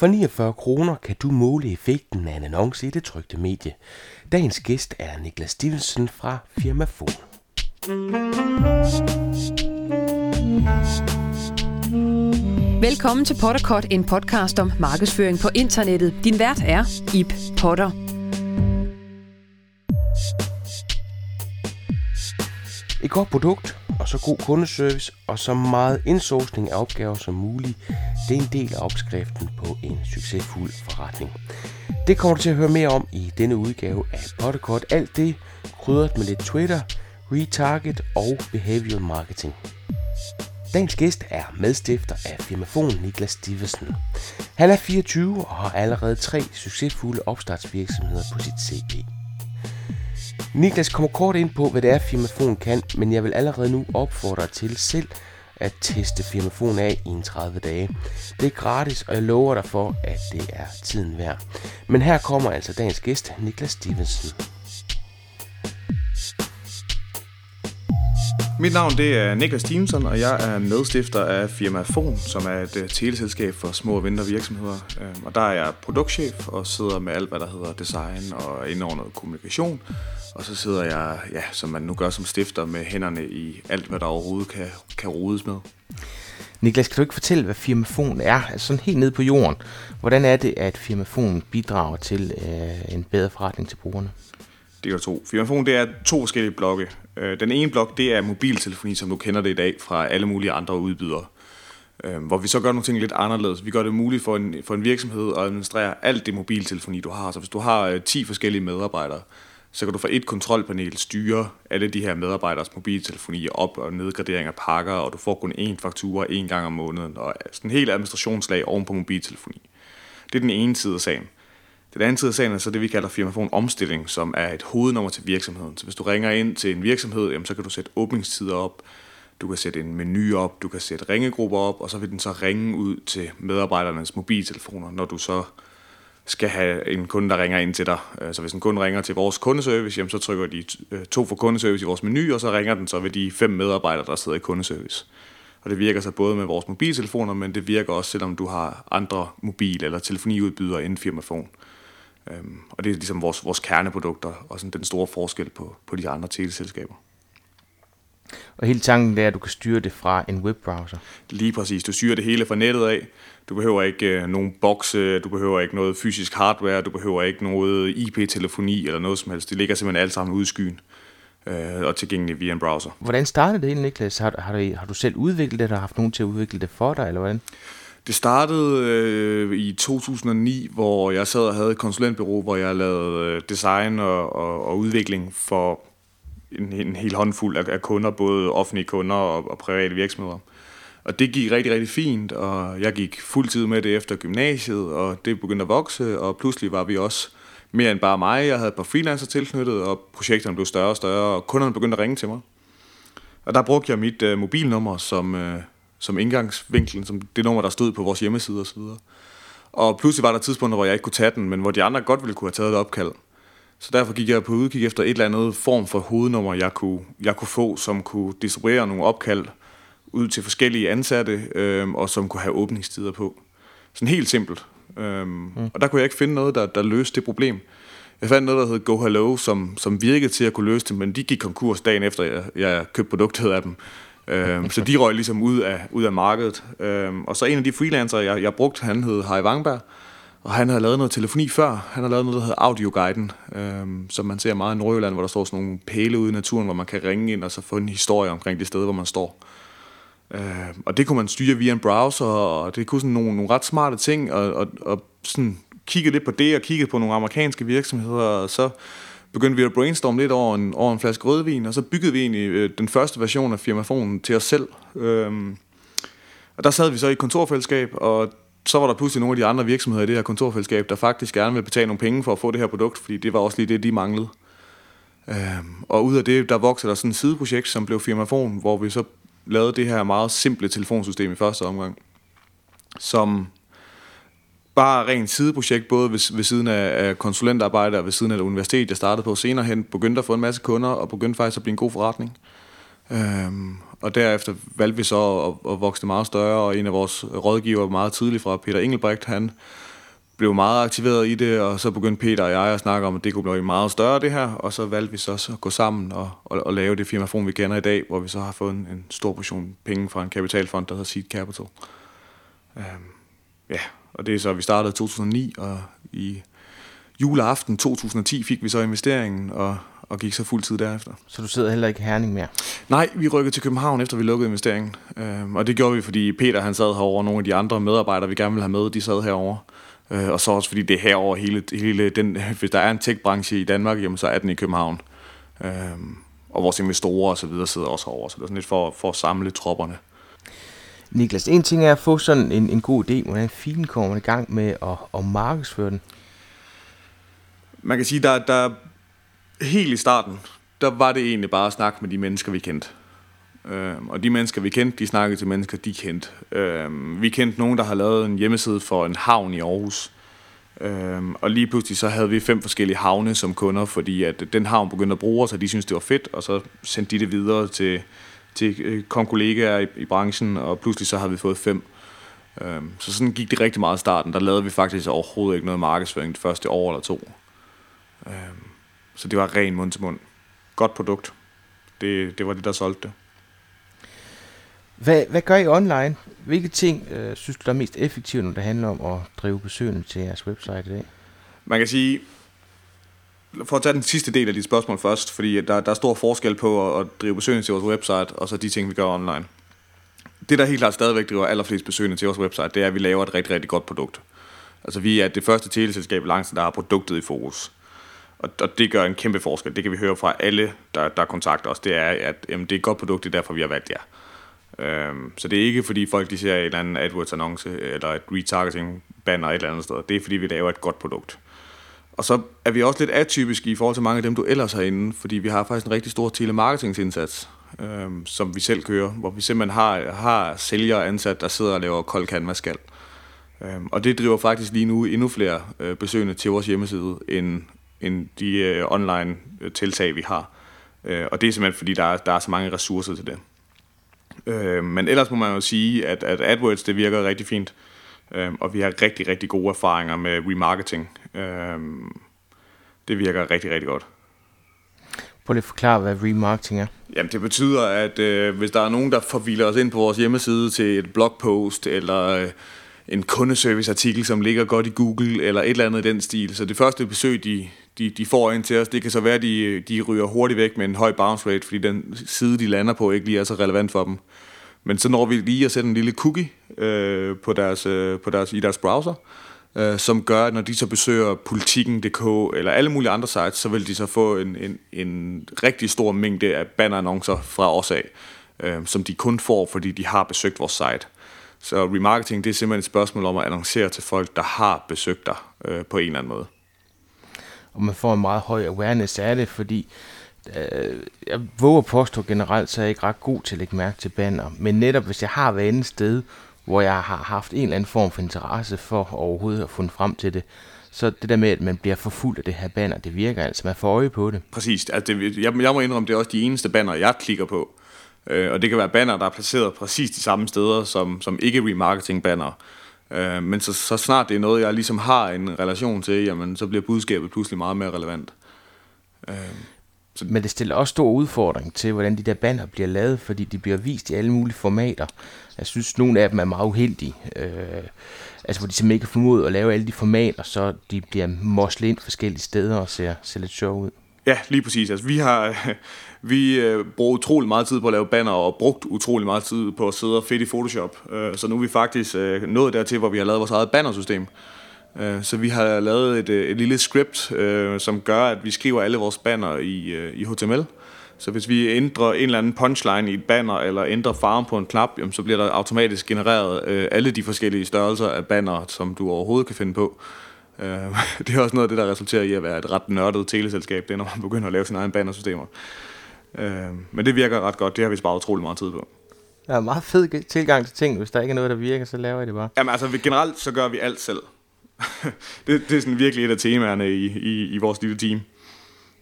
For 49 kroner kan du måle effekten af en annonce i det trygte medie. Dagens gæst er Niklas Stevenson fra Firma Fon. Velkommen til Potterkort, en podcast om markedsføring på internettet. Din vært er Ip Potter. Et godt produkt, og så god kundeservice, og så meget indsourcing af opgaver som muligt, det er en del af opskriften på en succesfuld forretning. Det kommer du til at høre mere om i denne udgave af Potterkort. Alt det krydret med lidt Twitter, retarget og behavioral marketing. Dagens gæst er medstifter af firmafonen Niklas Stevenson. Han er 24 og har allerede tre succesfulde opstartsvirksomheder på sit CV. Niklas kommer kort ind på, hvad det er, firmafon kan, men jeg vil allerede nu opfordre dig til selv at teste firmafon af i en 30 dage. Det er gratis, og jeg lover dig for, at det er tiden værd. Men her kommer altså dagens gæst, Niklas Stevenson. Mit navn det er Niklas Stevenson, og jeg er medstifter af firma Fon, som er et øh, teleselskab for små og mindre virksomheder. Øhm, og der er jeg produktchef og sidder med alt, hvad der hedder design og indordnet kommunikation. Og så sidder jeg, ja, som man nu gør som stifter, med hænderne i alt, hvad der overhovedet kan, kan rodes med. Niklas, kan du ikke fortælle, hvad firmafon er? Altså sådan helt ned på jorden. Hvordan er det, at firmafon bidrager til øh, en bedre forretning til brugerne? Det er to. Firmafon det er to forskellige blokke. Øh, den ene blok, det er mobiltelefoni, som du kender det i dag fra alle mulige andre udbydere. Øh, hvor vi så gør nogle ting lidt anderledes. Vi gør det muligt for en, for en virksomhed at administrere alt det mobiltelefoni, du har. Så hvis du har øh, 10 forskellige medarbejdere, så kan du fra et kontrolpanel styre alle de her medarbejderes mobiltelefoni op og nedgradering af pakker, og du får kun én faktura én gang om måneden, og sådan en helt administrationslag oven på mobiltelefoni. Det er den ene side af sagen. Den anden side af sagen er så det, vi kalder firmafon omstilling, som er et hovednummer til virksomheden. Så hvis du ringer ind til en virksomhed, jamen, så kan du sætte åbningstider op, du kan sætte en menu op, du kan sætte ringegrupper op, og så vil den så ringe ud til medarbejdernes mobiltelefoner, når du så skal have en kunde, der ringer ind til dig. Øh, så hvis en kunde ringer til vores kundeservice, jamen, så trykker de øh, to for kundeservice i vores menu, og så ringer den så ved de fem medarbejdere, der sidder i kundeservice. Og det virker så både med vores mobiltelefoner, men det virker også, selvom du har andre mobil- eller telefoniudbydere end firmafon. Øhm, og det er ligesom vores, vores kerneprodukter, og sådan den store forskel på, på de andre teleselskaber. Og hele tanken er, at du kan styre det fra en webbrowser? Lige præcis. Du styrer det hele fra nettet af. Du behøver ikke øh, nogen bokse, du behøver ikke noget fysisk hardware, du behøver ikke noget IP-telefoni eller noget som helst. Det ligger simpelthen alt sammen ude i skyen øh, og tilgængeligt via en browser. Hvordan startede det egentlig, Niklas? Har, har, du, har du selv udviklet det, eller har haft nogen til at udvikle det for dig, eller hvordan? Det startede øh, i 2009, hvor jeg sad og havde et konsulentbureau, hvor jeg lavede øh, design og, og, og udvikling for en, en hel håndfuld af, af kunder, både offentlige kunder og, og private virksomheder. Og det gik rigtig, rigtig fint, og jeg gik fuldtid med det efter gymnasiet, og det begyndte at vokse, og pludselig var vi også mere end bare mig. Jeg havde et par freelancer tilknyttet, og projekterne blev større og større, og kunderne begyndte at ringe til mig. Og der brugte jeg mit øh, mobilnummer som, øh, som indgangsvinklen, som det nummer, der stod på vores hjemmeside osv. Og pludselig var der tidspunkter, hvor jeg ikke kunne tage den, men hvor de andre godt ville kunne have taget det opkald. Så derfor gik jeg på udkig efter et eller andet form for hovednummer, jeg kunne, jeg kunne få, som kunne distribuere nogle opkald ud til forskellige ansatte, øhm, og som kunne have åbningstider på. Sådan helt simpelt. Øhm, mm. Og der kunne jeg ikke finde noget, der, der løste det problem. Jeg fandt noget, der hed Go Hello, som, som virkede til at kunne løse det, men de gik konkurs dagen efter, jeg, jeg købte produktet af dem. Øhm, så de røg ligesom ud af, ud af markedet. Øhm, og så en af de freelancere, jeg, jeg brugte, han hed Harry Wangberg, og han havde lavet noget telefoni før. Han har lavet noget, der hedder Audioguiden, øhm, som man ser meget i Nordjylland, hvor der står sådan nogle pæle ude i naturen, hvor man kan ringe ind og så få en historie omkring det sted, hvor man står. Øh, og det kunne man styre via en browser, og det kunne sådan nogle, nogle ret smarte ting, og, og, og sådan kiggede lidt på det, og kiggede på nogle amerikanske virksomheder, og så begyndte vi at brainstorme lidt over en, over en flaske rødvin, og så byggede vi egentlig øh, den første version af firmafonen til os selv. Øhm, og der sad vi så i et kontorfællesskab, og så var der pludselig nogle af de andre virksomheder i det her kontorfællesskab, der faktisk gerne ville betale nogle penge for at få det her produkt, fordi det var også lige det, de manglede. Øhm, og ud af det, der voksede der sådan et sideprojekt, som blev Firmafon, hvor vi så lavede det her meget simple telefonsystem i første omgang, som bare rent sideprojekt, både ved, ved siden af, af konsulentarbejde og ved siden af det universitet, jeg startede på senere hen, begyndte at få en masse kunder, og begyndte faktisk at blive en god forretning. Øhm, og derefter valgte vi så at, at vokse meget større, og en af vores rådgiver meget tidligt fra, Peter Engelbrecht, han blev meget aktiveret i det, og så begyndte Peter og jeg at snakke om, at det kunne blive meget større det her, og så valgte vi så at gå sammen og, og, og lave det firmaform, vi kender i dag, hvor vi så har fået en, en stor portion penge fra en kapitalfond, der hedder Seed Capital. Øhm, ja, og det er så, vi startede i 2009, og i juleaften 2010 fik vi så investeringen, og, og gik så fuld tid derefter. Så du sidder heller ikke i Herning mere? Nej, vi rykkede til København, efter vi lukkede investeringen. Øhm, og det gjorde vi, fordi Peter han sad herovre, og nogle af de andre medarbejdere, vi gerne ville have med, de sad herovre. Øh, og så også fordi det er herover hele, hele den, hvis der er en tech-branche i Danmark, jamen, så er den i København. Øhm, og vores investorer og så videre sidder også herovre, så det er sådan lidt for, for at samle tropperne. Niklas, en ting er at få sådan en, en god idé, hvordan filen kommer i gang med at, at markedsføre den. Man kan sige, der, der helt i starten, der var det egentlig bare at snakke med de mennesker, vi kendte. Øh, og de mennesker, vi kendte, de snakkede til mennesker, de kendte. Øh, vi kendte nogen, der har lavet en hjemmeside for en havn i Aarhus. Øh, og lige pludselig så havde vi fem forskellige havne som kunder, fordi at den havn begyndte at bruge os, og de syntes, det var fedt, og så sendte de det videre til, til øh, kollegaer i, i branchen, og pludselig så havde vi fået fem. Øhm, så sådan gik det rigtig meget i starten. Der lavede vi faktisk overhovedet ikke noget markedsføring det første år eller to. Øhm, så det var ren mund til mund. Godt produkt. Det, det var det, der solgte det. Hvad, hvad gør I online? Hvilke ting øh, synes du der er mest effektive, når det handler om at drive besøgende til jeres website i dag? Man kan sige, for at tage den sidste del af dit spørgsmål først, fordi der, der er stor forskel på at, at drive besøgende til vores website, og så de ting, vi gør online. Det, der helt klart stadigvæk driver allerflest besøgende til vores website, det er, at vi laver et rigtig, rigtig godt produkt. Altså, vi er det første teleselskab langt, der har produktet i fokus. Og, og det gør en kæmpe forskel. Det kan vi høre fra alle, der, der kontakter os. Det er, at jamen, det er et godt produkt, det er derfor, vi har valgt jer. Øhm, så det er ikke fordi folk de ser et eller andet AdWords-annonce eller et retargeting-banner et eller andet sted. Det er fordi, vi laver et godt produkt. Og så er vi også lidt atypiske i forhold til mange af dem, du ellers har inde, fordi vi har faktisk en rigtig stor telemarketingsindsats, øh, som vi selv kører, hvor vi simpelthen har, har sælgere ansat, der sidder og laver kold canvas skal. Øhm, og det driver faktisk lige nu endnu flere øh, besøgende til vores hjemmeside, end, end de øh, online øh, tiltag, vi har. Øh, og det er simpelthen, fordi der er, der er så mange ressourcer til det. Øh, men ellers må man jo sige, at, at AdWords det virker rigtig fint, øh, og vi har rigtig, rigtig gode erfaringer med remarketing. Øh, det virker rigtig, rigtig godt. Prøv lige at forklare, hvad remarketing er. Jamen, det betyder, at øh, hvis der er nogen, der forviler os ind på vores hjemmeside til et blogpost, eller øh, en kundeserviceartikel, som ligger godt i Google, eller et eller andet i den stil. Så det første besøg, de, de, de får ind til os, det kan så være, at de, de ryger hurtigt væk med en høj bounce rate, fordi den side, de lander på, ikke lige er så relevant for dem. Men så når vi lige at sætte en lille cookie øh, på deres, øh, på deres, i deres browser, øh, Øh, som gør, at når de så besøger politikken.dk eller alle mulige andre sites, så vil de så få en, en, en rigtig stor mængde af bannerannoncer fra os af, øh, som de kun får, fordi de har besøgt vores site. Så remarketing, det er simpelthen et spørgsmål om at annoncere til folk, der har besøgt dig øh, på en eller anden måde. Og man får en meget høj awareness af det, fordi øh, jeg våger påstå generelt, så er jeg ikke ret god til at lægge mærke til banner. Men netop hvis jeg har været andet sted, hvor jeg har haft en eller anden form for interesse for overhovedet at finde frem til det, så det der med, at man bliver forfulgt af det her banner, det virker altså, man får øje på det. Præcis, altså det, jeg, jeg må indrømme, det er også de eneste banner, jeg klikker på. Øh, og det kan være banner, der er placeret præcis de samme steder som, som ikke remarketing banner. Øh, men så, så snart det er noget, jeg ligesom har en relation til, jamen, så bliver budskabet pludselig meget mere relevant. Øh, så. Men det stiller også stor udfordring til, hvordan de der banner bliver lavet, fordi de bliver vist i alle mulige formater. Jeg synes, nogle af dem er meget uheldige. Øh, altså, hvor de simpelthen ikke har formået at lave alle de formater, så de bliver moslet ind forskellige steder og ser, ser lidt sjov ud. Ja, lige præcis. Altså, vi har vi øh, bruger utrolig meget tid på at lave banner og brugt utrolig meget tid på at sidde og fedt i Photoshop. Øh, så nu er vi faktisk øh, nået dertil, hvor vi har lavet vores eget bannersystem. system så vi har lavet et, øh, et lille script, øh, som gør, at vi skriver alle vores banner i, øh, i HTML. Så hvis vi ændrer en eller anden punchline i et banner, eller ændrer farven på en knap, jamen, så bliver der automatisk genereret øh, alle de forskellige størrelser af banner, som du overhovedet kan finde på. Øh, det er også noget af det, der resulterer i at være et ret nørdet teleselskab, det er, når man begynder at lave sine egne bannersystemer. Øh, men det virker ret godt, det har vi sparet utrolig meget tid på. Der er meget fed tilgang til ting. Hvis der ikke er noget, der virker, så laver jeg det bare. Jamen altså, generelt så gør vi alt selv. det, det er sådan virkelig et af temaerne i, i, i vores lille team.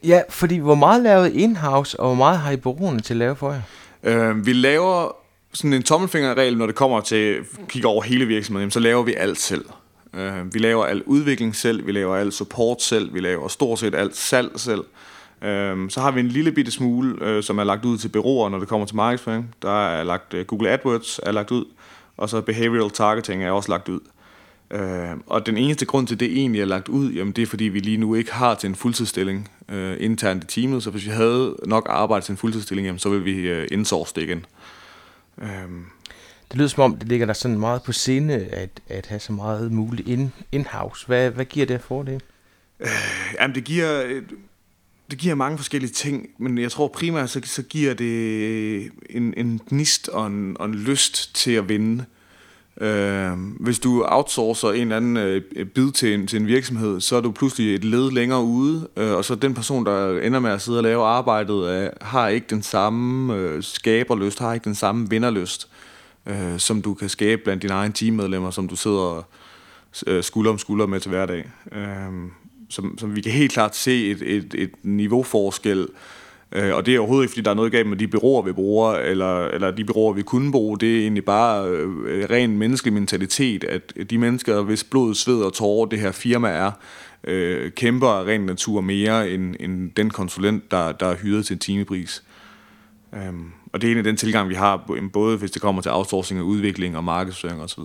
Ja, fordi hvor meget lavet in-house, og hvor meget har I bureauerne til at lave for jer? Øh, vi laver sådan en tommelfingerregel, når det kommer til at kigge over hele virksomheden, så laver vi alt selv. Øh, vi laver al udvikling selv, vi laver al support selv, vi laver stort set alt salg selv. Øh, så har vi en lille bitte smule, øh, som er lagt ud til byråer, når det kommer til markedsføring. Der er lagt øh, Google AdWords er lagt ud, og så behavioral targeting er også lagt ud. Øh, og den eneste grund til, det egentlig er lagt ud, jamen det er fordi, vi lige nu ikke har til en fuldtidsstilling øh, internt i teamet, så hvis vi havde nok arbejde til en fuldtidsstilling, jamen, så ville vi øh, indsource det igen. Øh. Det lyder som om, det ligger der sådan meget på sinde, at, at have så meget muligt in, in-house. Hvad, hvad giver det for det? Øh, jamen det giver, det giver mange forskellige ting, men jeg tror primært, så, så giver det en, en gnist og en, og en lyst til at vinde. Øh, Øhm, hvis du outsourcer en eller anden øh, bid til en, til en virksomhed, så er du pludselig et led længere ude, øh, og så den person, der ender med at sidde og lave arbejdet, øh, har ikke den samme øh, skaberlyst, har ikke den samme vinderlyst, øh, som du kan skabe blandt dine egne teammedlemmer, som du sidder øh, skulder om skulder med til hverdag. Øh, som, som vi kan helt klart se et, et, et niveauforskel Øh, og det er overhovedet ikke, fordi der er noget galt med de byråer, vi bruger, eller, eller de byråer, vi kunne bruge. Det er egentlig bare øh, ren menneskelig mentalitet, at de mennesker, hvis blod, sved og tårer det her firma er, øh, kæmper ren natur mere end, end den konsulent, der, der er hyret til en timepris. Um, og det er egentlig den tilgang, vi har, både hvis det kommer til outsourcing og udvikling og markedsføring osv.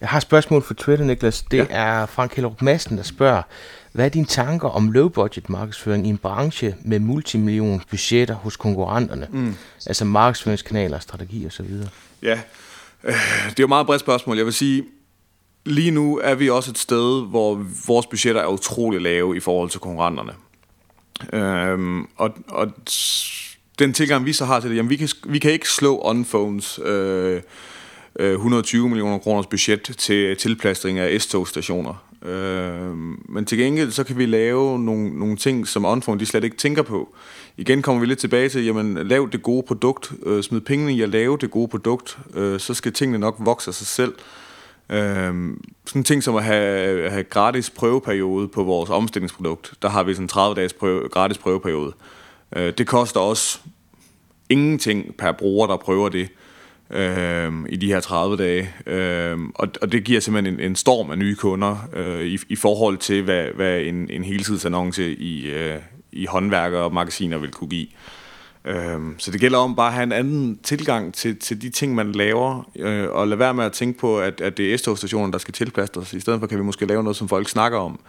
Jeg har et spørgsmål for Twitter, Niklas. Det ja. er Frank Hellerup Madsen, der spørger, hvad er dine tanker om low-budget markedsføring i en branche med multimillion budgetter hos konkurrenterne? Mm. Altså markedsføringskanaler, strategi osv.? Ja, øh, det er jo et meget bredt spørgsmål. Jeg vil sige, lige nu er vi også et sted, hvor vores budgetter er utrolig lave i forhold til konkurrenterne. Øhm, og, og den tilgang, vi så har til det, jamen vi kan, vi kan ikke slå on-phones øh, 120 øh, millioner kroners budget til tilplastring af S-togstationer. Øh, men til gengæld så kan vi lave nogle, nogle ting, som Onphone de slet ikke tænker på. Igen kommer vi lidt tilbage til, jamen lav det gode produkt, øh, smid pengene i at lave det gode produkt, øh, så skal tingene nok vokse af sig selv. Øh, sådan en ting som at have, have gratis prøveperiode på vores omstillingsprodukt, der har vi sådan en 30 dages prøve, gratis prøveperiode. Øh, det koster også ingenting per bruger, der prøver det øh, i de her 30 dage. Øh, og, og det giver simpelthen en, en storm af nye kunder øh, i, i forhold til, hvad, hvad en, en heltidsannonce i, øh, i håndværker og magasiner vil kunne give. Øh, så det gælder om bare at have en anden tilgang til, til de ting, man laver, øh, og lade være med at tænke på, at, at det er S-togstationen, der skal tilpasses. I stedet for kan vi måske lave noget, som folk snakker om.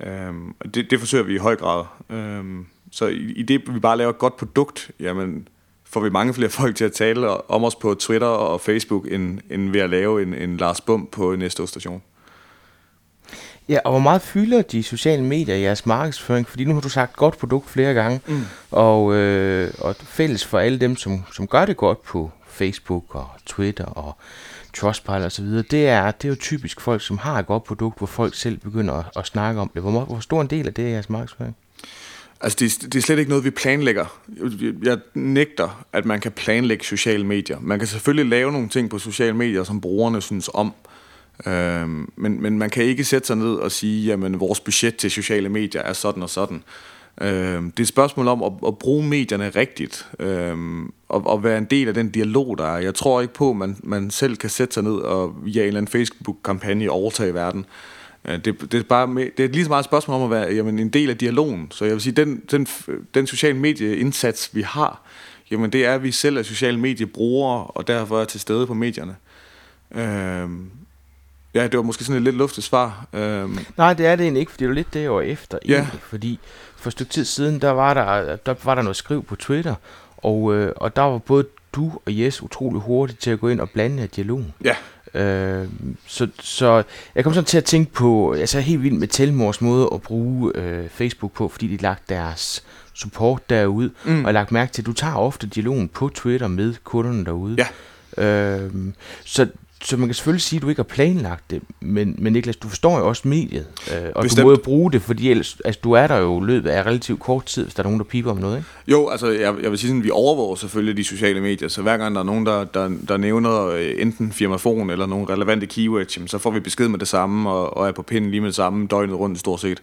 Øh, det, det forsøger vi i høj grad. Øh, så i, i det, vi bare laver et godt produkt, jamen får vi mange flere folk til at tale om os på Twitter og Facebook, end, end ved at lave en, en Lars Bum på en station. Ja, og hvor meget fylder de sociale medier i jeres markedsføring? Fordi nu har du sagt godt produkt flere gange, mm. og, øh, og fælles for alle dem, som, som gør det godt på Facebook og Twitter og Trustpilot osv., det er, det er jo typisk folk, som har et godt produkt, hvor folk selv begynder at, at snakke om det. Hvor, hvor stor en del af det er jeres markedsføring? Altså, det, det er slet ikke noget, vi planlægger. Jeg nægter, at man kan planlægge sociale medier. Man kan selvfølgelig lave nogle ting på sociale medier, som brugerne synes om. Øh, men, men man kan ikke sætte sig ned og sige, jamen vores budget til sociale medier er sådan og sådan. Øh, det er et spørgsmål om at, at bruge medierne rigtigt, øh, og, og være en del af den dialog, der er. Jeg tror ikke på, at man, man selv kan sætte sig ned og via en eller anden Facebook-kampagne overtage verden. Det, det, er bare det er lige så meget et spørgsmål om at være jamen, en del af dialogen. Så jeg vil sige, den, den, den sociale medieindsats, vi har, jamen det er, at vi selv er sociale mediebrugere, og derfor er til stede på medierne. Øhm, ja, det var måske sådan et lidt luftigt svar. Øhm. Nej, det er det egentlig ikke, fordi det er lidt det, var efter. Ja. Egentlig, fordi for et stykke tid siden, der var der, der, var der noget skriv på Twitter, og, øh, og der var både du og Jes utrolig hurtigt til at gå ind og blande af dialogen. Ja. Øh, så, så jeg kom sådan til at tænke på, altså helt vildt med Telmors måde at bruge øh, Facebook på, fordi de lagt deres support derud, mm. og jeg lagt mærke til, at du tager ofte dialogen på Twitter med kunderne derude. Ja. Øh, så så man kan selvfølgelig sige, at du ikke har planlagt det, men, men Niklas, du forstår jo også mediet, øh, og Bestemt. du må jo bruge det, fordi ellers, altså, du er der jo løbet af relativt kort tid, hvis der er nogen, der piper om noget, ikke? Jo, altså jeg, jeg vil sige sådan, vi overvåger selvfølgelig de sociale medier, så hver gang der er nogen, der, der, der nævner øh, enten firmafon eller nogle relevante keywords, så får vi besked med det samme, og, og er på pinden lige med det samme døgnet rundt stort set.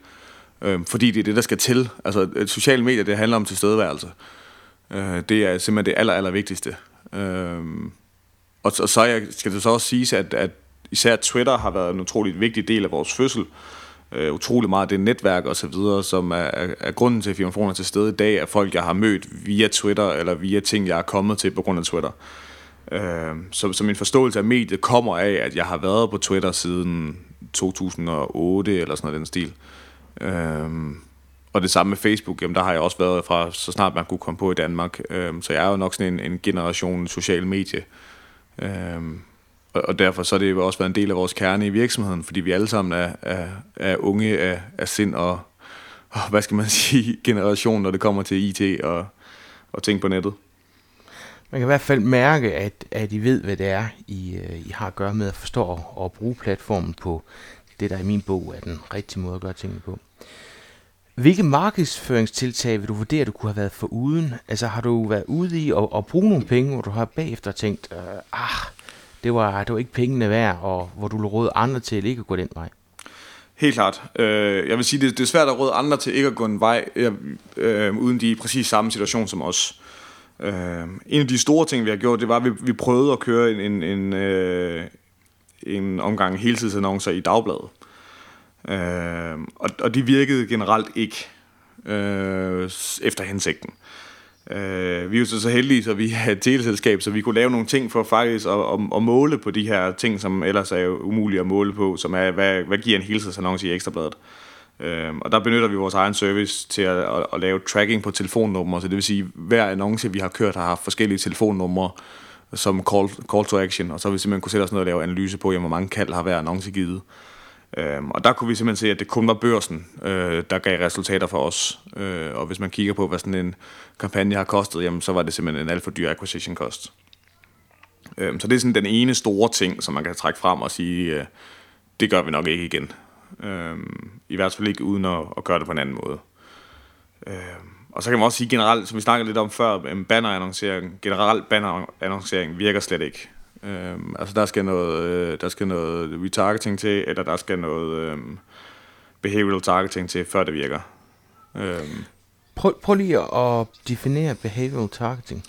Øh, fordi det er det, der skal til. Altså sociale medier, det handler om tilstedeværelse. Øh, det er simpelthen det aller, aller vigtigste. Øh, og, og så skal det så også siges, at, at især Twitter har været en utrolig vigtig del af vores fødsel. Øh, utrolig meget af det netværk og så videre, som er, er, er grunden til, at Firma er til stede i dag, er folk, jeg har mødt via Twitter, eller via ting, jeg er kommet til på grund af Twitter. Øh, så, så min forståelse af mediet kommer af, at jeg har været på Twitter siden 2008, eller sådan noget den stil. Øh, og det samme med Facebook, jamen der har jeg også været fra, så snart man kunne komme på i Danmark. Øh, så jeg er jo nok sådan en, en generation social medie. Øhm, og, og derfor så har det jo også været en del af vores kerne i virksomheden, fordi vi alle sammen er, er, er unge af, af sind og, og, hvad skal man sige, generation, når det kommer til IT og, og ting på nettet. Man kan i hvert fald mærke, at, at I ved, hvad det er, I, øh, I har at gøre med at forstå og bruge platformen på det, der i min bog er den rigtige måde at gøre tingene på. Hvilke markedsføringstiltag vil du vurdere, du kunne have været for uden? Altså har du været ude i at, at bruge nogle penge, hvor du har bagefter tænkt, øh, ah, det var, det var ikke pengene værd, og hvor du råd andre til ikke at gå den vej? Helt klart. Øh, jeg vil sige, det, det er svært at råde andre til ikke at gå en vej, øh, øh uden de er i præcis samme situation som os. Øh, en af de store ting, vi har gjort, det var, at vi, vi prøvede at køre en, en, en, øh, en omgang heltidsannoncer i dagbladet. Øh, Øhm, og, og de virkede generelt ikke øh, efter hensigten. Øh, vi er jo så, så heldige, så vi har et teleselskab, så vi kunne lave nogle ting for faktisk at, at, at måle på de her ting, som ellers er umulige at måle på, som er, hvad, hvad giver en heltidsannonce i Ekstrabladet. Øh, og der benytter vi vores egen service til at, at, at lave tracking på telefonnumre, så det vil sige, hver annonce, vi har kørt, har haft forskellige telefonnumre, som call, call to action, og så har vi simpelthen kunne sætte os ned og lave analyse på, hvor mange kald har hver annonce givet. Øhm, og der kunne vi simpelthen se, at det kun var børsen, øh, der gav resultater for os. Øh, og hvis man kigger på, hvad sådan en kampagne har kostet, jamen, så var det simpelthen en alt for dyr acquisition cost. Øhm, så det er sådan den ene store ting, som man kan trække frem og sige, øh, det gør vi nok ikke igen. Øhm, I hvert fald ikke uden at, at gøre det på en anden måde. Øhm, og så kan man også sige generelt, som vi snakkede lidt om før, bannerannoncering, generelt bannerannoncering virker slet ikke. Øhm, altså der skal noget, øh, der skal noget retargeting til, eller der skal noget øh, behavioral targeting til, før det virker. Øhm. Prøv, prøv lige at definere behavioral targeting.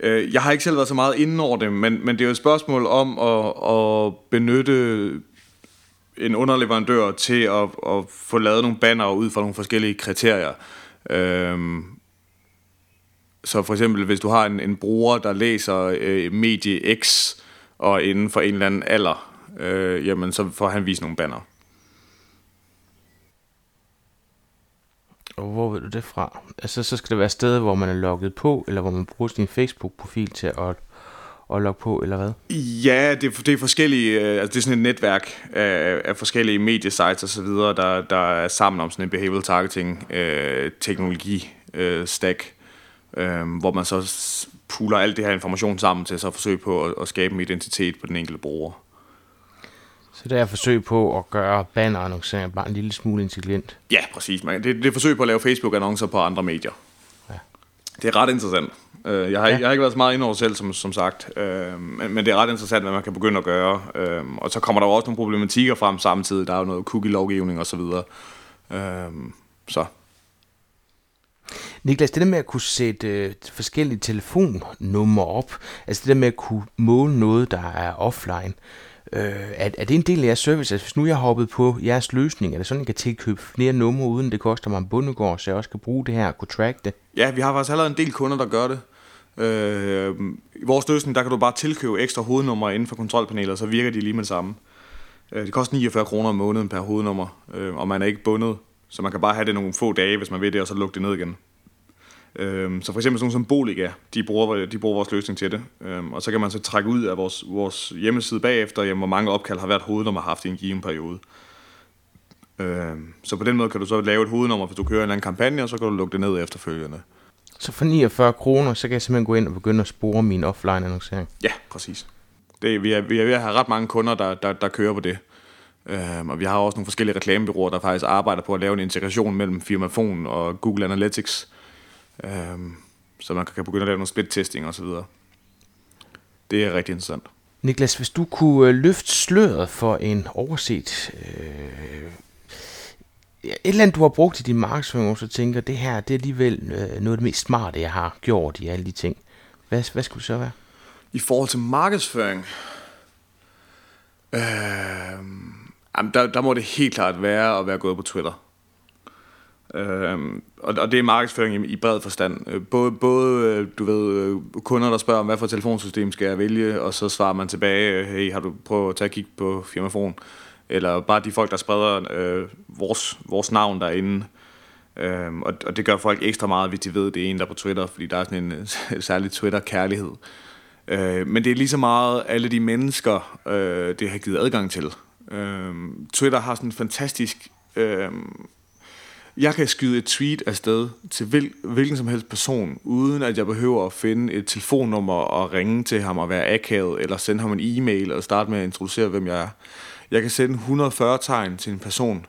Øh, jeg har ikke selv været så meget inde over det, men, men det er jo et spørgsmål om at, at benytte en underleverandør til at, at få lavet nogle banner ud fra nogle forskellige kriterier. Øhm, så for eksempel, hvis du har en, en bruger, der læser øh, medie X, og inden for en eller anden alder, øh, jamen så får han vist nogle banner. Og hvor ved du det fra? Altså, så skal det være steder, hvor man er logget på, eller hvor man bruger sin Facebook-profil til at, at logge på, eller hvad? Ja, det er, det er forskellige, øh, altså det er sådan et netværk af, af forskellige mediesites og så videre, der, der er sammen om sådan en behavioral targeting øh, teknologi øh, stack øh, hvor man så puler alt det her information sammen til så at forsøge på at, at skabe en identitet på den enkelte bruger. Så det er et forsøg på at gøre bannerannoncering bare en lille smule intelligent? Ja, præcis. Man, det, det er et forsøg på at lave Facebook-annoncer på andre medier. Ja. Det er ret interessant. Øh, jeg har, ja. jeg har ikke været så meget inde over selv, som, som sagt, øh, men, men det er ret interessant, hvad man kan begynde at gøre. Øh, og så kommer der også nogle problematikker frem samtidig. Der er jo noget cookie-lovgivning osv. Så, videre. så Niklas, det der med at kunne sætte øh, forskellige telefonnumre op, altså det der med at kunne måle noget, der er offline, øh, er, er det en del af jeres service? Altså hvis nu jeg har hoppet på jeres løsning, er det sådan, at jeg kan tilkøbe flere numre, uden det koster mig en bundegård, så jeg også kan bruge det her og kunne track det? Ja, vi har faktisk allerede en del kunder, der gør det. Øh, I vores løsning, der kan du bare tilkøbe ekstra hovednumre inden for kontrolpanelet, så virker de lige med det samme. Øh, det koster 49 kroner om måneden per hovednummer, øh, og man er ikke bundet så man kan bare have det nogle få dage, hvis man vil det, og så lukke det ned igen. Øhm, så for eksempel sådan som Boliga, de bruger, de bruger vores løsning til det. Øhm, og så kan man så trække ud af vores, vores hjemmeside bagefter, jamen, hvor mange opkald har været hovednummer haft i en given periode. Øhm, så på den måde kan du så lave et hovednummer, hvis du kører en eller anden kampagne, og så kan du lukke det ned efterfølgende. Så for 49 kroner, så kan jeg simpelthen gå ind og begynde at spore min offline-annoncering? Ja, præcis. Det, vi, er, vi er ved at have ret mange kunder, der, der, der kører på det. Øhm, og vi har også nogle forskellige reklamebyråer, der faktisk arbejder på at lave en integration mellem Firmafon og Google Analytics, øhm, så man kan begynde at lave nogle split-testing osv. Det er rigtig interessant. Niklas, hvis du kunne øh, løfte sløret for en overset øh, et eller andet, du har brugt i din markedsføring, så tænker, det her det er alligevel øh, noget af det mest smarte, jeg har gjort i alle de ting. Hvad, hvad skulle det så være? I forhold til markedsføring? Øh, jamen, der, der må det helt klart være at være gået på Twitter. Øh, og, og det er markedsføring i, i bred forstand. Øh, både, både øh, du ved, øh, kunder, der spørger, hvad for telefonsystem skal jeg vælge, og så svarer man tilbage, hey, har du prøvet at tage kig på firmafon? Eller bare de folk, der spreder øh, vores, vores navn derinde. Øhm, og, og det gør folk ekstra meget, hvis de ved, det er en, der er på Twitter, fordi der er sådan en, en særlig Twitter-kærlighed. Øh, men det er lige så meget alle de mennesker, øh, det har givet adgang til. Øh, Twitter har sådan en fantastisk... Øhm, jeg kan skyde et tweet afsted til hvil, hvilken som helst person, uden at jeg behøver at finde et telefonnummer og ringe til ham og være akavet, eller sende ham en e-mail og starte med at introducere, hvem jeg er. Jeg kan sende 140 tegn til en person,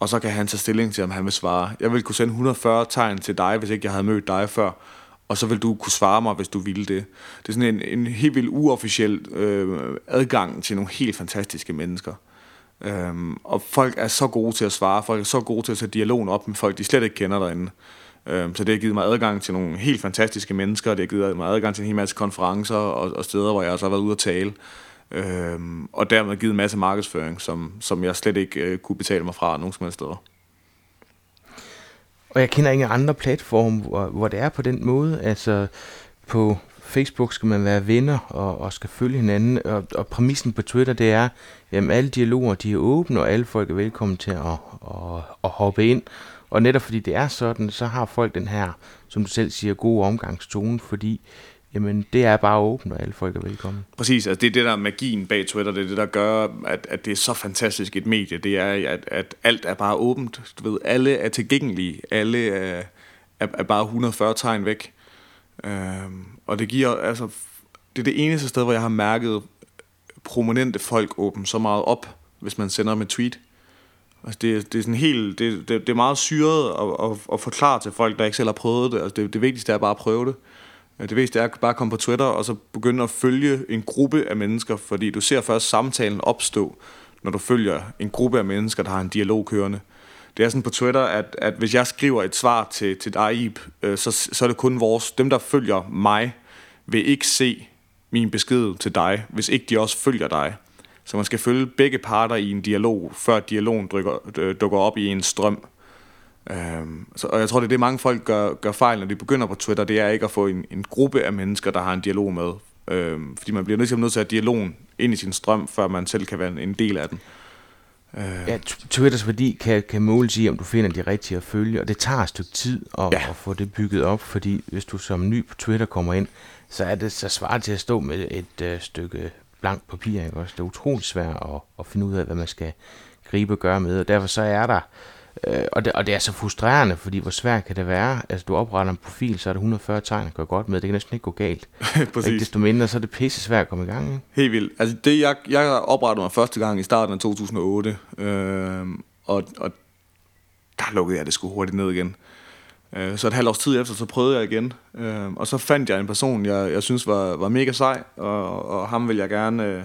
og så kan han tage stilling til, om han vil svare. Jeg vil kunne sende 140 tegn til dig, hvis ikke jeg havde mødt dig før, og så vil du kunne svare mig, hvis du ville det. Det er sådan en, en helt vildt uofficiel øh, adgang til nogle helt fantastiske mennesker. Øhm, og folk er så gode til at svare, folk er så gode til at tage dialogen op med folk, de slet ikke kender derinde. Øhm, så det har givet mig adgang til nogle helt fantastiske mennesker, det har givet mig adgang til en hel masse konferencer og, og steder, hvor jeg også har været ude at tale. Øhm, og dermed givet en masse markedsføring, som, som jeg slet ikke øh, kunne betale mig fra nogen som helst steder. Og jeg kender ingen andre platforme, hvor, hvor det er på den måde. Altså på Facebook skal man være venner og, og skal følge hinanden. Og, og præmissen på Twitter, det er, at alle dialoger de er åbne, og alle folk er velkommen til at, at, at hoppe ind. Og netop fordi det er sådan, så har folk den her, som du selv siger, gode omgangstone, fordi jamen det er bare åbent, og alle folk er velkommen. Præcis, altså det er det der magien bag Twitter, det er det der gør, at, at det er så fantastisk et medie, det er, at, at alt er bare åbent, du ved, alle er tilgængelige, alle er, er, er bare 140 tegn væk, øhm, og det giver, altså, det er det eneste sted, hvor jeg har mærket prominente folk åbne så meget op, hvis man sender med tweet. Altså det, det er sådan helt, det, det, det er meget syret at, at, at forklare til folk, der ikke selv har prøvet det. Altså det, det vigtigste er bare at prøve det. Det vigtigste er bare at komme på Twitter og så begynde at følge en gruppe af mennesker, fordi du ser først samtalen opstå, når du følger en gruppe af mennesker, der har en dialog kørende. Det er sådan på Twitter, at, at hvis jeg skriver et svar til, til dig, øh, så, så er det kun vores, dem der følger mig, vil ikke se min besked til dig, hvis ikke de også følger dig. Så man skal følge begge parter i en dialog, før dialogen drykker, øh, dukker op i en strøm. Øhm, så, og jeg tror, det er det, mange folk gør, gør fejl, når de begynder på Twitter, det er ikke at få en, en gruppe af mennesker, der har en dialog med. Øhm, fordi man bliver nødt til, nødt til at have dialogen ind i sin strøm, før man selv kan være en del af den. Øh. Ja, Twitters værdi kan, kan måles i, om du finder de rigtige at følge, og det tager et stykke tid at, ja. at få det bygget op, fordi hvis du som ny på Twitter kommer ind, så er det så svaret til at stå med et øh, stykke blank papir. Ikke? Også det er utroligt svært at, at finde ud af, hvad man skal gribe og gøre med, og derfor så er der Øh, og, det, og det er så frustrerende, fordi hvor svært kan det være? Altså, du opretter en profil, så er der 140 tegn, at gøre godt med. Det kan næsten ikke gå galt. Præcis. Ikke desto mindre, så er det pisse svært at komme i gang. Ikke? Helt vildt. Altså, det, jeg, jeg oprettede mig første gang i starten af 2008, øh, og, og der lukkede jeg det sgu hurtigt ned igen. Øh, så et halvt års tid efter, så prøvede jeg igen. Øh, og så fandt jeg en person, jeg, jeg synes var, var mega sej, og, og ham vil jeg gerne... Øh,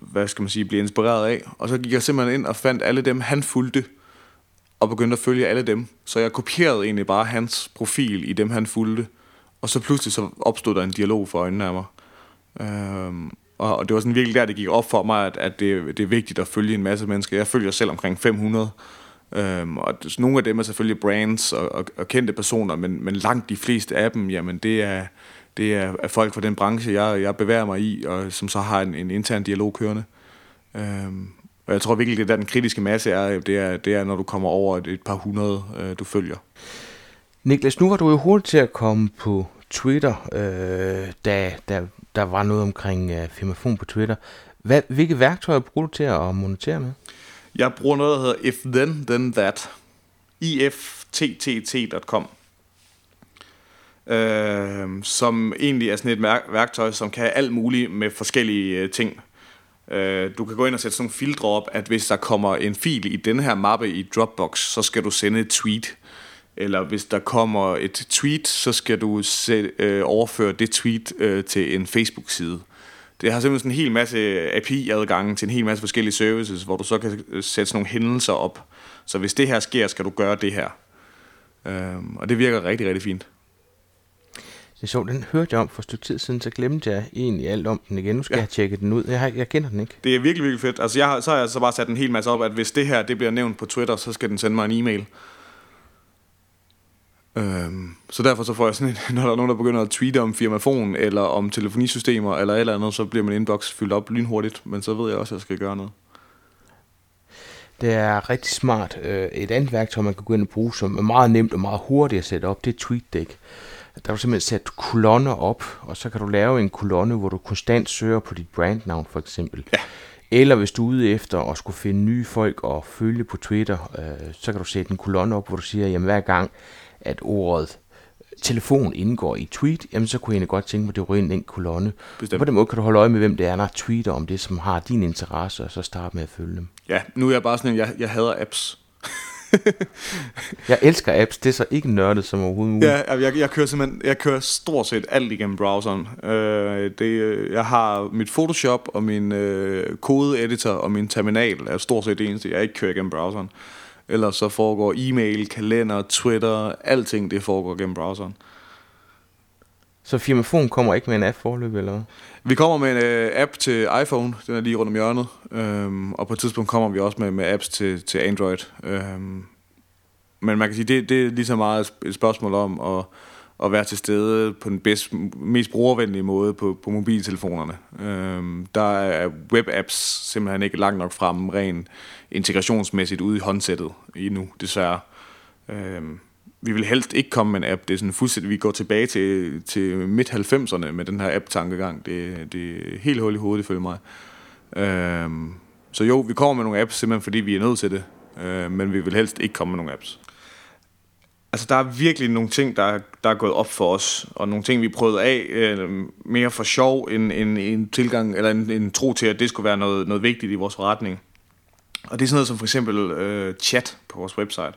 hvad skal man sige, blive inspireret af. Og så gik jeg simpelthen ind og fandt alle dem, han fulgte, og begyndte at følge alle dem. Så jeg kopierede egentlig bare hans profil i dem, han fulgte. Og så pludselig så opstod der en dialog for øjnene af mig. Øhm, og det var sådan virkelig der, det gik op for mig, at, at det, det er vigtigt at følge en masse mennesker. Jeg følger selv omkring 500. Øhm, og nogle af dem er selvfølgelig brands og, og, og kendte personer, men, men langt de fleste af dem, jamen det er, det er, er folk fra den branche, jeg, jeg bevæger mig i, og som så har en, en intern dialog kørende. Øhm, og jeg tror virkelig, det der den kritiske masse er, det er, det er når du kommer over et, et par hundrede, øh, du følger. Niklas, nu var du jo hurtigt til at komme på Twitter, øh, da, da der var noget omkring øh, firmafon på Twitter. Hvad, hvilke værktøjer bruger du til at monetere med? Jeg bruger noget, der hedder if then, then that. ifttt.com øh, som egentlig er sådan et værktøj, som kan alt muligt med forskellige øh, ting. Øh, du kan gå ind og sætte sådan nogle filtre op, at hvis der kommer en fil i den her mappe i Dropbox, så skal du sende et tweet. Eller hvis der kommer et tweet, så skal du sætte, øh, overføre det tweet øh, til en Facebook-side. Det har simpelthen sådan en hel masse API-adgange til en hel masse forskellige services, hvor du så kan øh, sætte sådan nogle hændelser op. Så hvis det her sker, skal du gøre det her. Øh, og det virker rigtig, rigtig fint. Det er sjovt, den hørte jeg om for et stykke tid siden, så glemte jeg egentlig alt om den igen. Nu skal ja. jeg tjekke den ud. Jeg, har, jeg kender den ikke. Det er virkelig, virkelig fedt. Altså, jeg har, så har jeg så bare sat en hel masse op, at hvis det her det bliver nævnt på Twitter, så skal den sende mig en e-mail. Øhm, så derfor så får jeg sådan en, når der er nogen, der begynder at tweete om firmafon, eller om telefonisystemer, eller et eller andet, så bliver min inbox fyldt op lynhurtigt, men så ved jeg også, at jeg skal gøre noget. Det er rigtig smart. Øh, et andet værktøj, man kan gå ind og bruge, som er meget nemt og meget hurtigt at sætte op, det er TweetDeck. Der kan du simpelthen sætte kolonner op, og så kan du lave en kolonne, hvor du konstant søger på dit brandnavn for eksempel. Ja. Eller hvis du er ude efter at skulle finde nye folk og følge på Twitter, øh, så kan du sætte en kolonne op, hvor du siger, jamen hver gang, at ordet telefon indgår i tweet, jamen så kunne jeg egentlig godt tænke mig, at det ryger ind en kolonne. Bestemt. På den måde kan du holde øje med, hvem det er, der tweeter om det, som har din interesse, og så starte med at følge dem. Ja, nu er jeg bare sådan en, jeg, jeg hader apps. jeg elsker apps, det er så ikke nørdet som overhovedet muligt. Ja, jeg, jeg, kører simpelthen, jeg kører stort set alt igennem browseren. Øh, det, øh, jeg har mit Photoshop og min øh, kodeeditor og min terminal er stort set det eneste, jeg ikke kører igennem browseren. Ellers så foregår e-mail, kalender, Twitter, alting det foregår gennem browseren. Så Firmafon kommer ikke med en app forløb, eller hvad? Vi kommer med en uh, app til iPhone, den er lige rundt om hjørnet. Um, og på et tidspunkt kommer vi også med, med apps til, til Android. Um, men man kan sige, det, det er lige så meget et spørgsmål om at, at være til stede på den bedst, mest brugervenlige måde på, på mobiltelefonerne. Um, der er web-apps simpelthen ikke langt nok fremme, rent integrationsmæssigt ude i håndsættet endnu, desværre. Um, vi vil helst ikke komme med en app. Det er sådan fuldstændig, vi går tilbage til, til midt-90'erne med den her app-tankegang. Det, det er helt hul i hovedet, ifølge mig. Øhm, så jo, vi kommer med nogle apps, simpelthen fordi vi er nødt til det. Øh, men vi vil helst ikke komme med nogle apps. Altså, der er virkelig nogle ting, der, der er gået op for os, og nogle ting, vi prøvede af øh, mere for sjov, end, end en tilgang, eller en, en tro til, at det skulle være noget, noget vigtigt i vores forretning. Og det er sådan noget som for eksempel øh, chat på vores website.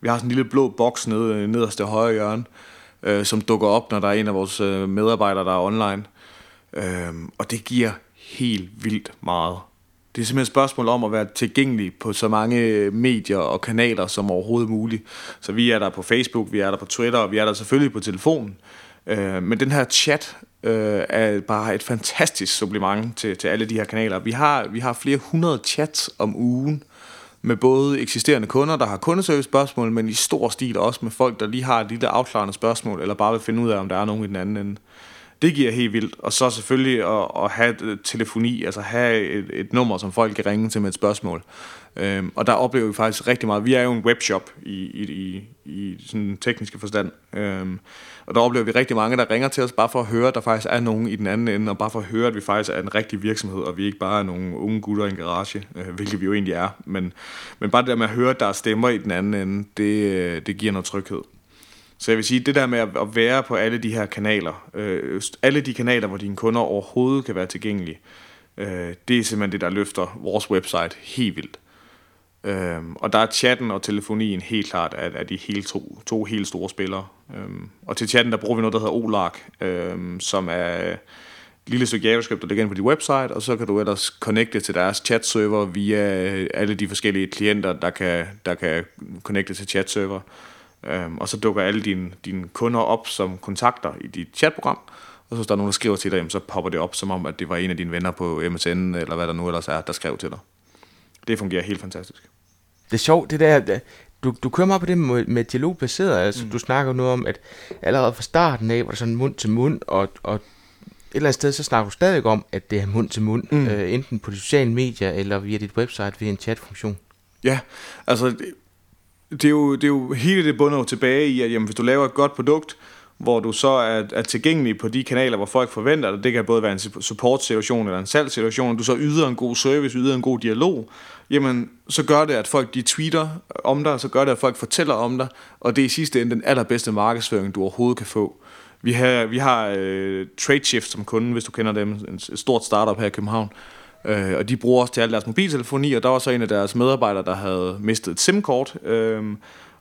Vi har sådan en lille blå boks nede i nederste højre hjørne, øh, som dukker op, når der er en af vores øh, medarbejdere, der er online. Øh, og det giver helt vildt meget. Det er simpelthen et spørgsmål om at være tilgængelig på så mange øh, medier og kanaler som overhovedet muligt. Så vi er der på Facebook, vi er der på Twitter, og vi er der selvfølgelig på telefonen. Øh, men den her chat øh, er bare et fantastisk supplement til, til alle de her kanaler. Vi har, vi har flere hundrede chats om ugen, med både eksisterende kunder, der har kundeservice-spørgsmål, men i stor stil også med folk, der lige har et lille afklarende spørgsmål, eller bare vil finde ud af, om der er nogen i den anden ende. Det giver helt vildt. Og så selvfølgelig at, at have telefoni, altså have et, et nummer, som folk kan ringe til med et spørgsmål. Øhm, og der oplever vi faktisk rigtig meget. Vi er jo en webshop i, i, i, i sådan tekniske forstand. Øhm, og der oplever vi rigtig mange, der ringer til os bare for at høre, at der faktisk er nogen i den anden ende, og bare for at høre, at vi faktisk er en rigtig virksomhed, og vi ikke bare er nogle unge gutter i en garage, øh, hvilket vi jo egentlig er. Men, men bare det der med at høre, at der er stemmer i den anden ende, det, øh, det giver noget tryghed. Så jeg vil sige, det der med at være på alle de her kanaler, øh, alle de kanaler, hvor dine kunder overhovedet kan være tilgængelige, øh, det er simpelthen det, der løfter vores website helt vildt. Øh, og der er chatten og telefonien helt klart af, af de hele to, to helt store spillere. Øh, og til chatten, der bruger vi noget, der hedder OLARK, øh, som er et lille stykke JavaScript, der ligger inde på din website, og så kan du ellers connecte til deres chat-server via alle de forskellige klienter, der kan, der kan connecte til chat-server. Øhm, og så dukker alle dine, dine kunder op som kontakter i dit chatprogram, og så hvis der er nogen, der skriver til dig, så popper det op, som om at det var en af dine venner på MSN, eller hvad der nu ellers er, der skrev til dig. Det fungerer helt fantastisk det er sjovt, det der, du, du kører meget på det med, med dialogbaseret, altså mm. du snakker noget om, at allerede fra starten af, var det sådan mund til mund, og, og et eller andet sted, så snakker du stadig om, at det er mund til mund, mm. øh, enten på de sociale medier, eller via dit website, via en chatfunktion. Ja, altså, det, er jo, det er jo hele det bundet tilbage i, at jamen, hvis du laver et godt produkt, hvor du så er, er tilgængelig på de kanaler, hvor folk forventer dig. Det kan både være en support-situation eller en salgssituation. Du så yder en god service, yder en god dialog. Jamen, så gør det, at folk de tweeter om dig, så gør det, at folk fortæller om dig, og det er i sidste ende den allerbedste markedsføring, du overhovedet kan få. Vi har, vi har øh, uh, TradeShift som kunde, hvis du kender dem, en stort startup her i København, Øh, og de bruger også til al deres mobiltelefoni, og der var så en af deres medarbejdere, der havde mistet et SIM-kort, Øh,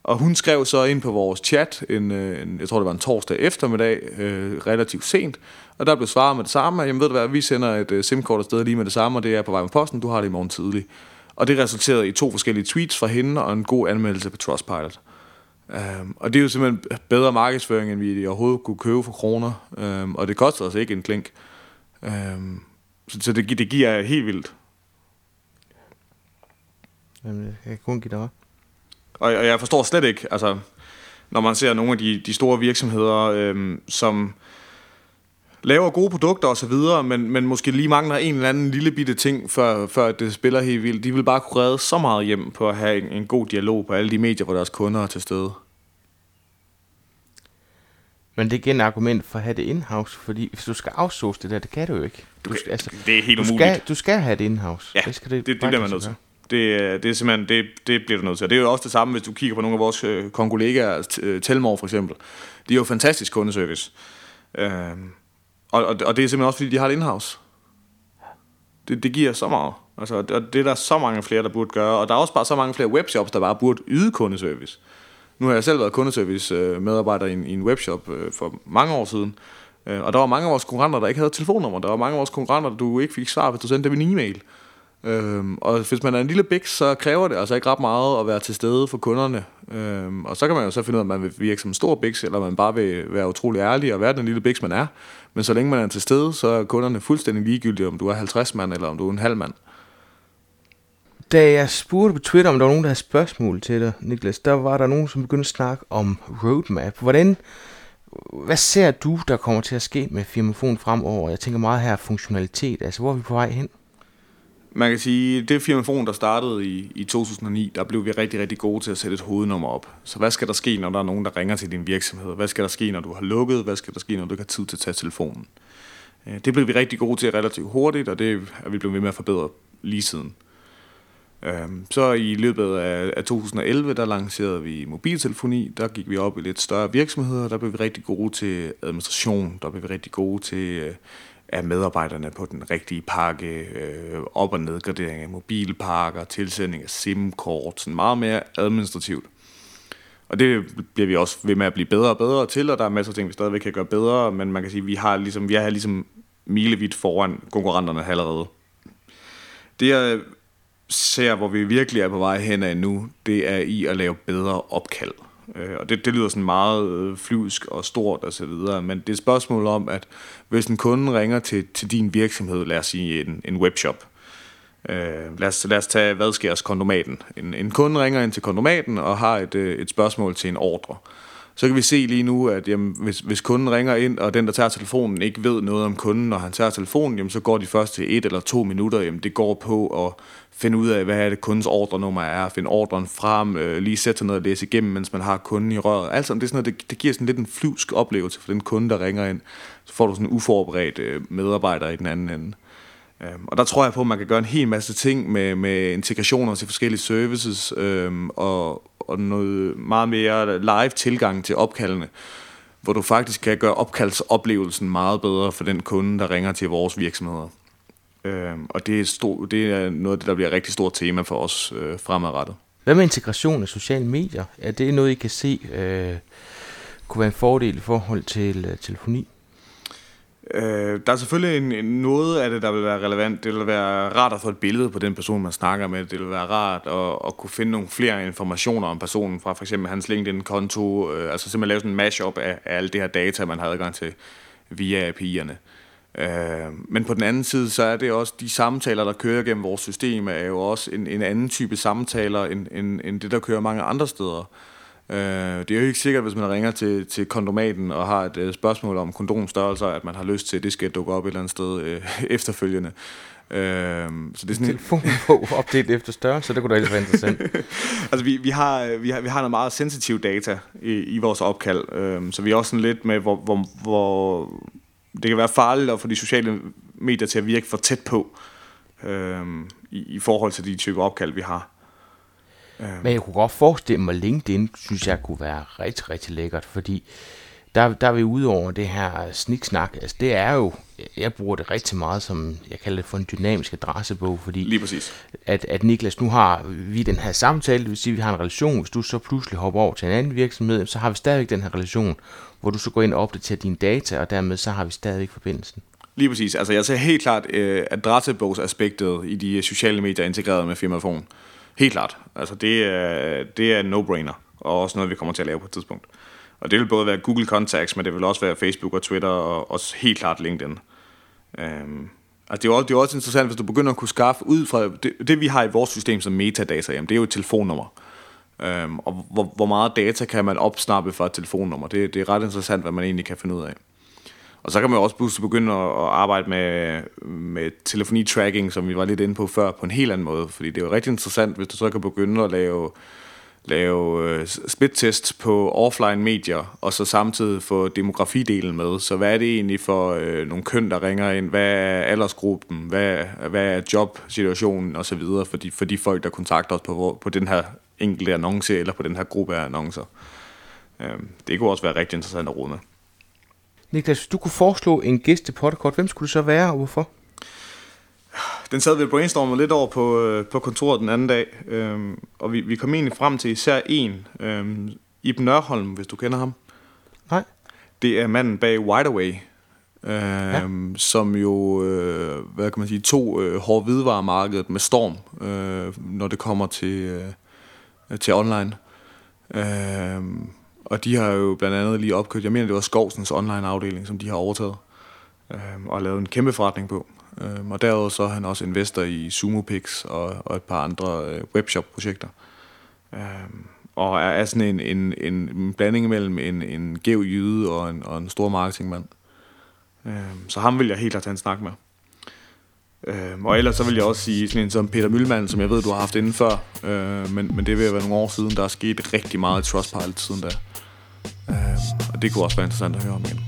og hun skrev så ind på vores chat, en, øh, en, jeg tror det var en torsdag eftermiddag, øh, relativt sent, og der blev svaret med det samme, jamen ved du hvad, vi sender et øh, SIM-kort afsted lige med det samme, og det er på vej med posten, du har det i morgen tidlig. Og det resulterede i to forskellige tweets fra hende og en god anmeldelse på Trustpilot. Um, og det er jo simpelthen bedre markedsføring, end vi overhovedet kunne købe for kroner. Um, og det koster os ikke en klink. Um, så, så det, det giver helt vildt. Jamen, jeg kan kun give dig. Og, og jeg forstår slet ikke, altså, når man ser nogle af de, de store virksomheder, øhm, som laver gode produkter og så videre, men, men måske lige mangler en eller anden lille bitte ting, før, før det spiller helt vildt. De vil bare kunne redde så meget hjem på at have en, en god dialog på alle de medier, hvor deres kunder er til stede. Men det er igen et argument for at have det in-house, fordi hvis du skal outsource det der, det kan du jo ikke. Du skal, altså, det er helt du umuligt. Skal, du skal have det in-house. Ja, det, skal det, det, det bliver man nødt til. Det, det er simpelthen, det, det bliver du nødt til. Og det er jo også det samme, hvis du kigger på nogle af vores øh, konkollegaer, øh, Telmor for eksempel. De er jo fantastisk kundeservice. Øh, og, og, og det er simpelthen også, fordi de har det in-house. Det, det giver så meget. Altså, og det er der så mange flere, der burde gøre. Og der er også bare så mange flere webshops, der bare burde yde kundeservice. Nu har jeg selv været kundeservice-medarbejder i en, i en webshop øh, for mange år siden. Øh, og der var mange af vores konkurrenter, der ikke havde telefonnummer. Der var mange af vores konkurrenter, der du ikke fik svar, hvis du sendte dem en e-mail. Øhm, og hvis man er en lille bæk, så kræver det altså ikke ret meget at være til stede for kunderne. Øhm, og så kan man jo så finde ud af, om man vil virke som en stor bæks, eller man bare vil være utrolig ærlig og være den lille bæks, man er. Men så længe man er til stede, så er kunderne fuldstændig ligegyldige, om du er 50 mand, eller om du er en halv mand. Da jeg spurgte på Twitter, om der var nogen, der havde spørgsmål til dig, Niklas, der var der nogen, som begyndte at snakke om roadmap. Hvordan, hvad ser du, der kommer til at ske med Firmafon fremover? Jeg tænker meget her funktionalitet. Altså, hvor er vi på vej hen? Man kan sige, det firmafon, der startede i, i 2009, der blev vi rigtig, rigtig gode til at sætte et hovednummer op. Så hvad skal der ske, når der er nogen, der ringer til din virksomhed? Hvad skal der ske, når du har lukket? Hvad skal der ske, når du ikke har tid til at tage telefonen? Øh, det blev vi rigtig gode til relativt hurtigt, og det er vi blevet ved med at forbedre lige siden. Øhm, så i løbet af 2011, der lancerede vi mobiltelefoni. Der gik vi op i lidt større virksomheder. Der blev vi rigtig gode til administration. Der blev vi rigtig gode til at af medarbejderne på den rigtige pakke, øh, op- og nedgradering af mobilparker, tilsending af SIM-kort, sådan meget mere administrativt. Og det bliver vi også ved med at blive bedre og bedre til, og der er masser af ting, vi stadigvæk kan gøre bedre, men man kan sige, at vi har ligesom, vi er ligesom milevidt foran konkurrenterne allerede. Det jeg ser, hvor vi virkelig er på vej hen af nu, det er i at lave bedre opkald. Øh, og det, det lyder sådan meget øh, flyvsk og stort og så videre, men det er et spørgsmål om, at hvis en kunde ringer til, til din virksomhed, lad os sige en, en webshop, øh, lad, os, lad os tage, hvad sker kondomaten? En, en kunde ringer ind til kondomaten og har et, øh, et spørgsmål til en ordre. Så kan vi se lige nu, at jamen, hvis, hvis kunden ringer ind, og den, der tager telefonen, ikke ved noget om kunden, når han tager telefonen, jamen, så går de først til et eller to minutter. Jamen, det går på at finde ud af, hvad er det kundens ordrenummer er, finde ordren frem, øh, lige sætte sig ned og læse igennem, mens man har kunden i røret. Altså, det, er sådan noget, det, det giver sådan lidt en flyvsk oplevelse for den kunde, der ringer ind. Så får du sådan en uforberedt øh, medarbejder i den anden ende. Øhm, og der tror jeg på, at man kan gøre en hel masse ting med, med integrationer til forskellige services øhm, og, og noget meget mere live tilgang til opkaldene, hvor du faktisk kan gøre opkaldsoplevelsen meget bedre for den kunde, der ringer til vores virksomheder. Øhm, og det er, stor, det er noget af det, der bliver et rigtig stort tema for os øh, fremadrettet. Hvad med integration af sociale medier? Er det noget, I kan se øh, kunne være en fordel i forhold til øh, telefoni? Øh, der er selvfølgelig en, en, noget af det, der vil være relevant. Det vil være rart at få et billede på den person, man snakker med. Det vil være rart at, at kunne finde nogle flere informationer om personen fra for eksempel hans LinkedIn-konto. Øh, altså simpelthen lave sådan en mashup af, af alle det her data, man har adgang til via API'erne. Øh, men på den anden side, så er det også de samtaler, der kører gennem vores system, er jo også en, en anden type samtaler, end, end, end det, der kører mange andre steder. Øh, det er jo ikke sikkert, hvis man ringer til, til kondomaten og har et uh, spørgsmål om kondomstørrelser, at man har lyst til, at det skal dukke op et eller andet sted uh, efterfølgende. Uh, så det er sådan telefon på opdelt efter størrelse, det kunne da ikke være interessant. altså vi, vi, har, vi, har, vi har noget meget sensitiv data i, i vores opkald, uh, så vi er også sådan lidt med, hvor, hvor, hvor det kan være farligt at få de sociale medier til at virke for tæt på uh, i, i forhold til de typer opkald, vi har. Men jeg kunne godt forestille mig, at LinkedIn synes jeg kunne være rigtig, rigtig lækkert, fordi der, der er vi ude over det her sniksnak. Altså det er jo, jeg bruger det rigtig meget som, jeg kalder det for en dynamisk adressebog, fordi Lige præcis. At, at Niklas, nu har vi den her samtale, det vil sige, at vi har en relation. Hvis du så pludselig hopper over til en anden virksomhed, så har vi stadigvæk den her relation, hvor du så går ind og opdaterer dine data, og dermed så har vi stadigvæk forbindelsen. Lige præcis. Altså jeg ser helt klart øh, adressebogsaspektet i de sociale medier integreret med firmafon. Helt klart. Altså det er, det er en no-brainer. og også noget, vi kommer til at lave på et tidspunkt. Og det vil både være Google Contacts, men det vil også være Facebook og Twitter, og også helt klart LinkedIn. Øhm, altså det, er jo, det er jo også interessant, hvis du begynder at kunne skaffe ud fra... Det, det vi har i vores system som metadata, jamen, det er jo et telefonnummer. Øhm, og hvor, hvor meget data kan man opsnappe fra et telefonnummer? Det, det er ret interessant, hvad man egentlig kan finde ud af. Og så kan man jo også pludselig begynde at, at arbejde med, med telefoni-tracking, som vi var lidt inde på før, på en helt anden måde. Fordi det er jo rigtig interessant, hvis du så kan begynde at lave, lave øh, split-test på offline medier, og så samtidig få demografidelen med. Så hvad er det egentlig for øh, nogle køn, der ringer ind? Hvad er aldersgruppen? Hvad, hvad er jobsituationen? Og så videre for de, for de folk, der kontakter os på, på den her enkelte annonce, eller på den her gruppe af annoncer. Øh, det kunne også være rigtig interessant at rode med. Niklas, hvis du kunne foreslå en gæst til podcast, hvem skulle det så være, og hvorfor? Den sad vi og brainstormede lidt over på, øh, på kontoret den anden dag, øhm, og vi, vi kom egentlig frem til især en, øhm, Iben Nørholm, hvis du kender ham. Nej. Det er manden bag Wide Away, øhm, ja. som jo, øh, hvad kan man sige, to øh, hårde hvidevaremarkedet med storm, øh, når det kommer til, øh, til online. Øh, og de har jo blandt andet lige opkøbt, jeg mener det var Skovsens online afdeling, som de har overtaget øh, og lavet en kæmpe forretning på. Øh, og derudover så er han også investor i SumoPix og, og et par andre øh, webshop-projekter. Øh, og er, er sådan en, en, en blanding mellem en, en gæv jyde og en, og en stor marketingmand. Øh, så ham vil jeg helt klart tage en snak med. Øh, og ellers så vil jeg også sige sådan en som Peter Mølmann, som jeg ved, du har haft inden før. Øh, men, men det vil være nogle år siden. Der er sket rigtig meget i Trustpilot siden da. Øh, og det kunne også være interessant at høre om igen.